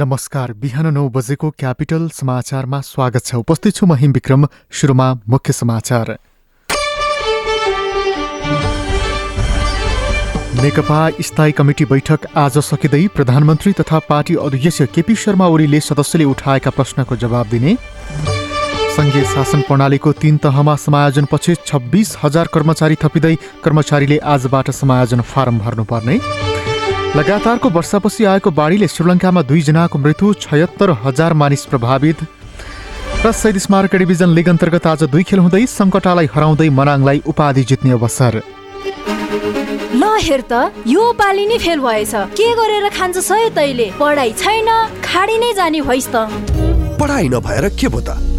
नमस्कार बिहान नौ बजेको क्यापिटल समाचारमा स्वागत छ। उपस्थित छु म हिम विक्रम सुरुमा मुख्य समाचार। नेकपा स्थायी कमिटी बैठक आज सकिँदै प्रधानमन्त्री तथा पार्टी अध्यक्ष केपी शर्मा ओलीले सदस्यले उठाएका प्रश्नको जवाब दिने। सङ्घीय शासन प्रणालीको तीन तहमा समायोजनपछि छब्बिस हजार कर्मचारी थपिँदै कर्मचारीले आजबाट समायोजन फारम भर्नुपर्ने। लगातारको वर्षापछि आएको बाढीले श्रीलङ्कामा दुईजनाको मृत्यु छयत्तर हजार मानिस प्रभावित। र शहीद स्मारक डिभिजन लिग अन्तर्गत आज दुई खेल हुँदै सङ्कटालाई हराउँदै मनाङलाई उपाधि जित्ने अवसर। ल हेर त यो पालि नै फेल भएछ। के गरेर खान्छ सय तैले? पढाइ छैन खाडी नै जाने भइस् त। पढाइ नभएर के भो त?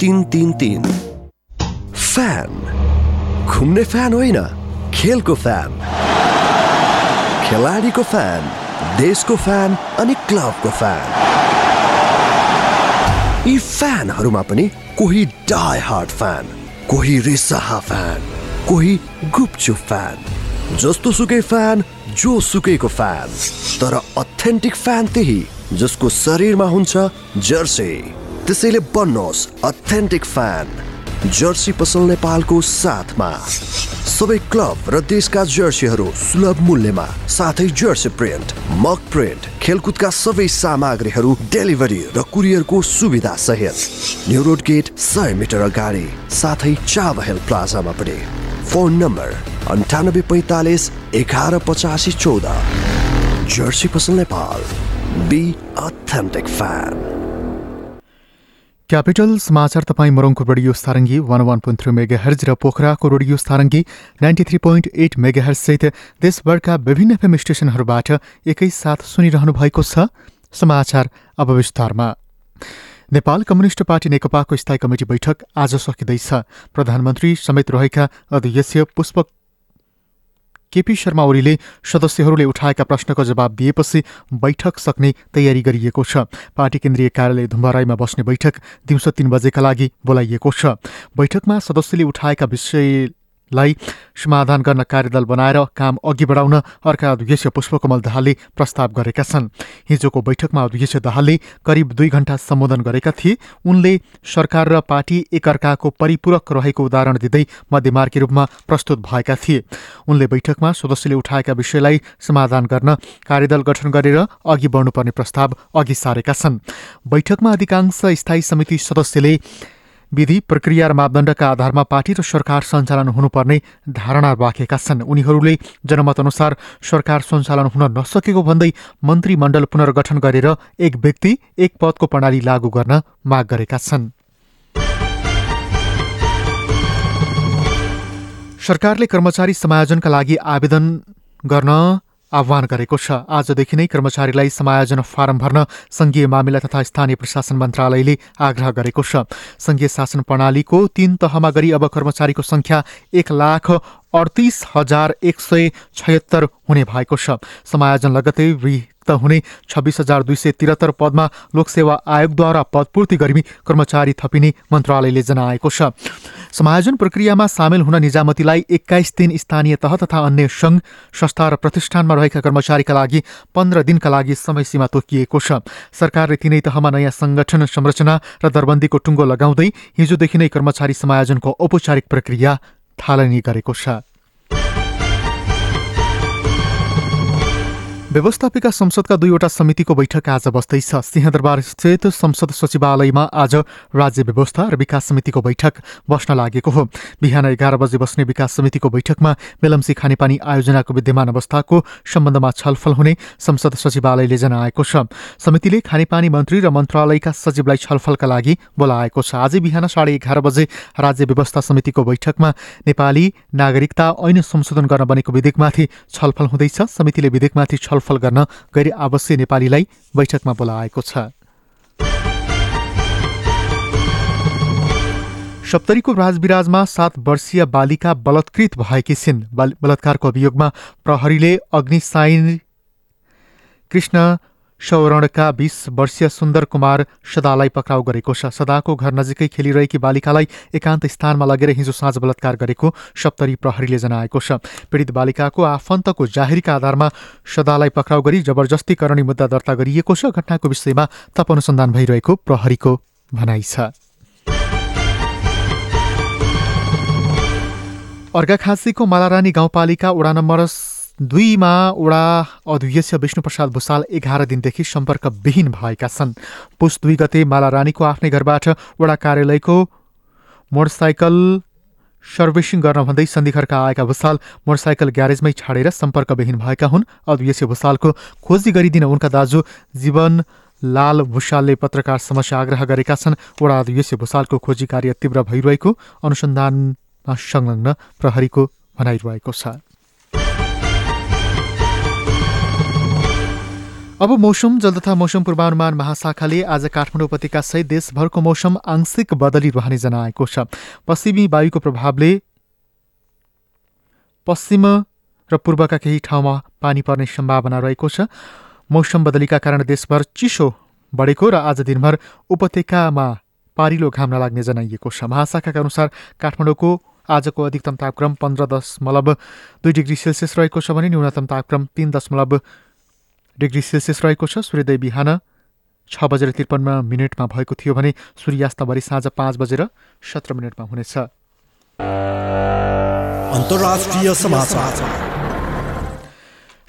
तिन तिन तिन फ्यान घुम्ने फ्यान होइन खेलको फ्यान खेलाडीको फ्यान देशको फ्यान अनि क्लबको फ्यान यी फ्यानहरूमा पनि कोही डाई हार्ड फ्यान कोही रिसाहा फ्यान कोही गुपचुप फ्यान जस्तो सुकै फ्यान जो सुकैको फ्यान तर अथेन्टिक फ्यान त्यही जसको शरीरमा हुन्छ जर्सी त्यसैले बन्नुहोस् अथेन्टिक फ्यान जर्सी पसल नेपालको साथमा। सबै क्लब र देशका जर्सीहरू सुलभ मूल्यमा साथै जर्सी प्रिन्ट मक प्रिन्ट खेलकुदका सबै सामग्रीहरू डेलिभरी र कुरियरको सुविधा सहित। न्यु रोड गेट सय मिटर अगाडि साथै चाबहेल प्लाजामा पनि। फोन नम्बर अन्ठानब्बे पैँतालिस एघार पचासी चौध। जर्सी पसल Nepal B authentic fan capital समाचार तपाईँ मोरङको radio Sarangi one one point three mega hertz र पोखराको radio Sarangi ninety three point eight mega हर्जसहित देशभरका विभिन्न एफएम स्टेशनहरूबाट एकैसाथ सुनिरहनु भएको छ समाचार अब विस्तारमा। नेपाल कम्युनिष्ट पार्टी नेकपाको स्थायी कमिटी बैठक आज सकिँदैछ। प्रधानमन्त्री समेत रहेका अध्यक्ष पुष्प केपी शर्मा ओलीले सदस्यहरूले उठाएका प्रश्नको जवाब दिएपछि बैठक सक्ने तयारी गरिएको छ। पार्टी केन्द्रीय कार्यालय धुम्बाराईमा बस्ने बैठक दिउँसो तीन बजेका लागि बोलाइएको छ। बैठकमा सदस्यले उठाएका विषय लाई समाधान गर्न कार्यदल बनाएर काम अघि बढाउन अर्का अध्यक्ष पुष्पकमल दाहालले प्रस्ताव गरेका छन्। हिजोको बैठकमा अध्यक्ष दाहालले करिब दुई घण्टा सम्बोधन गरेका थिए। उनले सरकार र पार्टी एकअर्काको परिपूरक रहेको उदाहरण दिँदै मध्यमार्गी रूपमा प्रस्तुत भएका थिए। उनले बैठकमा सदस्यले उठाएका विषयलाई समाधान गर्न कार्यदल गठन गरेर अघि बढ्नुपर्ने प्रस्ताव अघि सारेका छन्। बैठकमा अधिकांश स्थायी समिति सदस्यले विधि प्रक्रिया र मापदण्डका आधारमा पार्टी र सरकार सञ्चालन हुनुपर्ने धारणा राखेका छन्। उनीहरूले जनमत अनुसार सरकार सञ्चालन हुन नसकेको भन्दै मन्त्रीमण्डल पुनर्गठन गरेर एक व्यक्ति एक पदको प्रणाली लागू गर्न माग गरेका छन्। सरकारले कर्मचारी समायोजनका लागि आवेदन गर्न आह्वान गरेको छ। आजदेखि नै कर्मचारीलाई समायोजन फारम भर्न संघीय मामिला तथा स्थानीय प्रशासन मन्त्रालयले आग्रह गरेको छ। संघीय शासन प्रणालीको तीन तहमा गरी अब कर्मचारीको संख्या एक लाख अडतिस हजार एक सय छयत्तर हुने भएको छ। समायोजन लगतै रिक्त हुने छब्बिस हजार दुई सय त्रिहत्तर पदमा लोकसेवा आयोगद्वारा पदपूर्ति गरी कर्मचारी थपिने मन्त्रालयले जनाएको छ। समायोजन प्रक्रियामा सामेल हुन निजामतीलाई एक्काइस दिन स्थानीय तह तथा अन्य सङ्घ संस्था र प्रतिष्ठानमा रहेका कर्मचारीका लागि पन्ध्र दिनका लागि समय सीमा तोकिएको छ। सरकारले तिनै तहमा नयाँ संगठन संरचना र दरबन्दीको टुङ्गो लगाउँदै हिजोदेखि नै कर्मचारी समायोजनको औपचारिक प्रक्रिया थालनी गरेको व्यवस्थापिका संसदका दुईवटा समितिको बैठक आज बस्दैछ सिंहदरबार स्थित संसद सचिवालयमा आज राज्य व्यवस्था र विकास समितिको बैठक बस्न लागेको हो। बिहान एघार बजे बस्ने विकास समितिको बैठकमा मेलम्सी खानेपानी आयोजनाको विद्यमान अवस्थाको सम्बन्धमा छलफल हुने संसद सचिवालयले जनाएको छ। समितिले खानेपानी मन्त्री र मन्त्रालयका सचिवलाई छलफलका लागि बोलाएको छ। आज बिहान साढे एघार बजे राज्य व्यवस्था समितिको बैठकमा नेपाली नागरिकता ऐन संशोधन गर्न बनेको विधेयकमाथि छलफल हुँदैछ। समितिले विधेयकमाथि छलफल गर्न गैर आवासीय नेपालीलाई बैठकमा बोलाएको छ। सप्तरीको राजविराजमा सात वर्षीय बालिका बलात्कृत भएकी छिन्। बलात्कारको अभियोगमा प्रहरीले अग्निसाइन कृष्ण सौरणका बीस वर्षीय सुन्दर कुमार सदालाई पक्राउ गरेको छ सदाको घर नजिकै खेलिरहेकी बालिकालाई एकान्त स्थानमा लगेर हिजो साँझ बलात्कार गरेको सप्तरी प्रहरीले जनाएको छ। पीडित बालिकाको आफन्तको जाहेरीका आधारमा सदालाई पक्राउ गरी जबरजस्तीकरणी मुद्दा दर्ता गरिएको छ। घटनाको विषयमा थप अनुसन्धान भइरहेको प्रहरीको भनाइ छ। अर्घाखाँसीको मालारानी गाउँपालिका वडा नम्बर दुईमा वडा अध्यक्ष विष्णुप्रसाद भूषाल एघार दिनदेखि सम्पर्कविहीन भएका छन्। पुस दुई गते माला रानीको आफ्नै घरबाट वडा कार्यालयको मोटरसाइकल सर्भिसिङ गर्न भन्दै सन्धिखरका आएका भूषाल मोटरसाइकल ग्यारेजमै छाडेर सम्पर्कविहीन भएका हुन्। अध्यक्ष भूषालको खोजी गरिदिन उनका दाजु जीवन लाल भूषालले पत्रकार समक्ष आग्रह गरेका छन्। वडा अध्यक्ष भूषालको खोजी कार्य तीव्र भइरहेको अनुसन्धानमा संलग्न प्रहरीको भनाइरहेको छ। अब मौसम जल तथा मौसम पूर्वानुमान महाशाखाले आज काठमाडौँ उपत्यका सहित देशभरको मौसम आंशिक बदली रहने जनाएको छ। पश्चिमी वायुको प्रभावले पश्चिम र पूर्वका केही ठाउँमा पानी पर्ने सम्भावना रहेको छ। मौसम बदलीका कारण देशभर चिसो बढेको र आज दिनभर उपत्यकामा पारिलो घाम नलाग्ने जनाइएको छ। महाशाखाका अनुसार काठमाडौँको आजको अधिकतम तापक्रम पन्ध्र दशमलव दुई डिग्री सेल्सियस रहेको छ भने न्यूनतम तापक्रम तीन दशमलव डिग्री सेल्सियस रहेको छ। सूर्योदय बिहान छ बजेर त्रिपन्न मिनटमा भएको थियो भने सूर्यास्त भरि साँझ पाँच बजेर सत्र मिनटमा हुनेछ।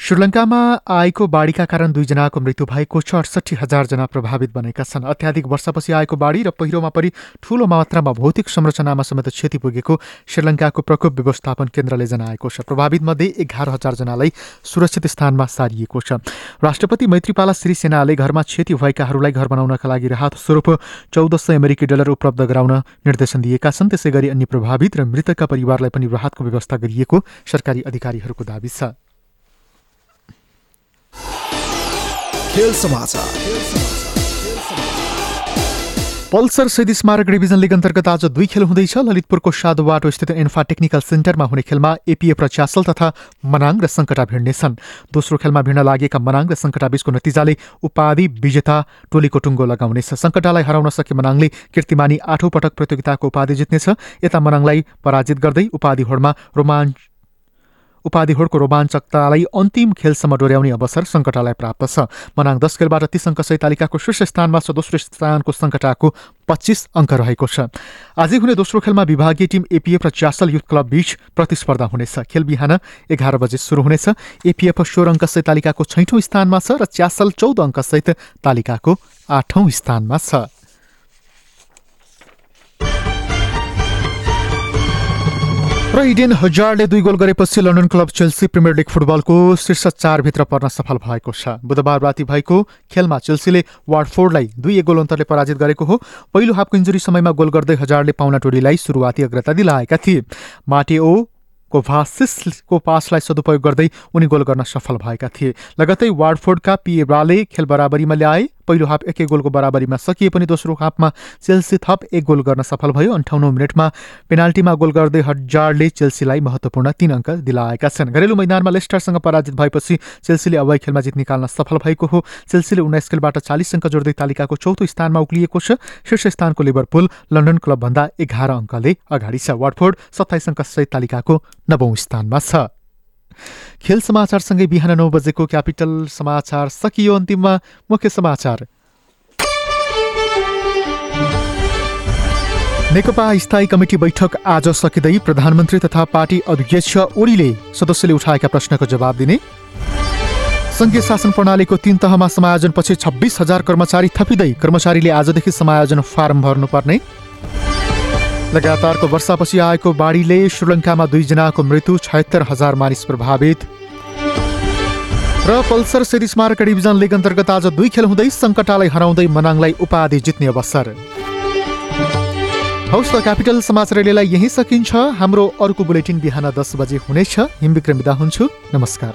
श्रीलङ्कामा आएको बाढीका कारण दुईजनाको मृत्यु भएको छ अडसठी हजारजना प्रभावित बनेका छन्। अत्याधिक वर्षपछि आएको बाढी र पहिरोमा परि ठूलो मात्रामा भौतिक संरचनामा समेत क्षति पुगेको श्रीलङ्काको प्रकोप व्यवस्थापन केन्द्रले जनाएको छ। प्रभावित मध्ये एघार हजारजनालाई सुरक्षित स्थानमा सारिएको छ। राष्ट्रपति मैत्रीपाला सिरिसेनाले घरमा क्षति भएकाहरूलाई घर बनाउनका लागि राहत स्वरूप चौध सय अमेरिकी डलर उपलब्ध गराउन निर्देशन दिएका छन्। त्यसै गरी अन्य प्रभावित र मृतकका परिवारलाई पनि राहतको व्यवस्था गरिएको सरकारी अधिकारीहरूको दावी छ। खेल समाचार। पल्सर शहीद स्मारक डिभिजन लिग अन्तर्गत आज दुई खेल हुँदैछ। ललितपुरको साधुवाटो स्थित इन्फा टेक्निकल सेन्टरमा हुने खेलमा एपिएफ र तथा मनाङ र सङ्कटा भिड्नेछन् दोस्रो खेलमा भिड्न लागेका मनाङ र सङ्कटा बीचको नतिजाले उपाधि विजेता टोलीको टुङ्गो लगाउनेछ सङ्कटालाई हराउन सके मनाङले कीर्तिमानी आठौँ पटक प्रतियोगिताको उपाधि जित्नेछ। यता मनाङलाई पराजित गर्दै उपाधि होडमा रोमाञ्च उपाधिहोडको रोमाञ्चकतालाई अन्तिम खेलसम्म डोर्याउने अवसर सङ्कटालाई प्राप्त छ। मनाङ दस खेलबाट तीस अङ्क सहित तालिकाको शीर्ष स्थानमा छ दोस्रो स्थानको सङ्कटाको पच्चिस अङ्क रहेको छ। आज हुने दोस्रो खेलमा विभागीय टिम एपिएफ र च्यासल युथ क्लब बीच प्रतिस्पर्धा हुनेछ। खेल बिहान एघार बजे सुरु हुनेछ। एपिएफ सोह्र अङ्क सहित तालिकाको छैठौँ स्थानमा छ र च्यासल चौध अङ्कसहित तालिकाको आठौँ स्थानमा छ। र इडेन हजारले दुई गोल गरेपछि London club Chelsea premier league फुटबलको शीर्ष चारभित्र पर्न सफल भएको छ। बुधबार राति भएको खेलमा चेल्सीले वार्डफोर्डलाई दुई एक गोल अन्तरले पराजित गरेको हो। पहिलो हाफको इन्जुरी समयमा गोल गर्दै हजारले पाउना टोलीलाई सुरुवाती अग्रता दिलाएका थिए। माटेओ कोभासिसको पासलाई सदुपयोग गर्दै उनी गोल गर्न सफल भएका थिए। लगतै वार्डफोर्डका पिएब्राले खेल बराबरीमा ल्याए। पहिलो हाफ एकै गोलको बराबरीमा सकिए पनि दोस्रो हाफमा चेल्सी थप एक गोल गर्न सफल भयो। अन्ठाउन्न मिनटमा पेनाल्टीमा गोल गर्दै हजारले चेल्सीलाई महत्त्वपूर्ण तीन अङ्क दिलाएका छन्। घरेलु मैदानमा लेस्टरसँग पराजित भएपछि चेल्सीले अवय खेलमा जित निकाल्न सफल भएको हो। चेल्सीले उन्नाइस खेलबाट चालिस अङ्क जोड्दै तालिकाको चौथो स्थानमा उक्लिएको छ। शीर्ष स्थानको लिभरपुल लन्डन क्लबभन्दा एघार अङ्कले अगाडि छ। वाटफोर्ड सत्ताइस अङ्क सहित तालिकाको नवौँ स्थानमा छ। खेल समाचारसँगै बिहान नौ बजेको क्यापिटल समाचार सकियो अन्तिममा मुख्य समाचार। नेकपा स्थायी कमिटी बैठक आज सकिँदै प्रधानमन्त्री तथा पार्टी अध्यक्ष ओलीले सदस्यले उठाएका प्रश्नको जवाब दिने। सङ्घीय शासन प्रणालीको तीन तहमा समायोजनपछि छब्बिस हजार कर्मचारी थपिँदै कर्मचारीले आजदेखि समायोजन फारम भर्नुपर्ने। लगातारको वर्षापछि आएको बाढीले श्रीलङ्कामा दुईजनाको मृत्यु छयत्तर हजार मानिस प्रभावित। र पल्सर सिरी स्मारक डिभिजन लिग अन्तर्गत आज दुई खेल हुँदै सङ्कटालाई हराउँदै मनाङलाई उपाधि जित्ने अवसर। हौस् त क्यापिटल समाचार रेलीलाई यहीँ सकिन्छ। हाम्रो अर्को बुलेटिन बिहान दस बजे हुनेछ। हिमविक्रम बिदा हुन्छु। नमस्कार।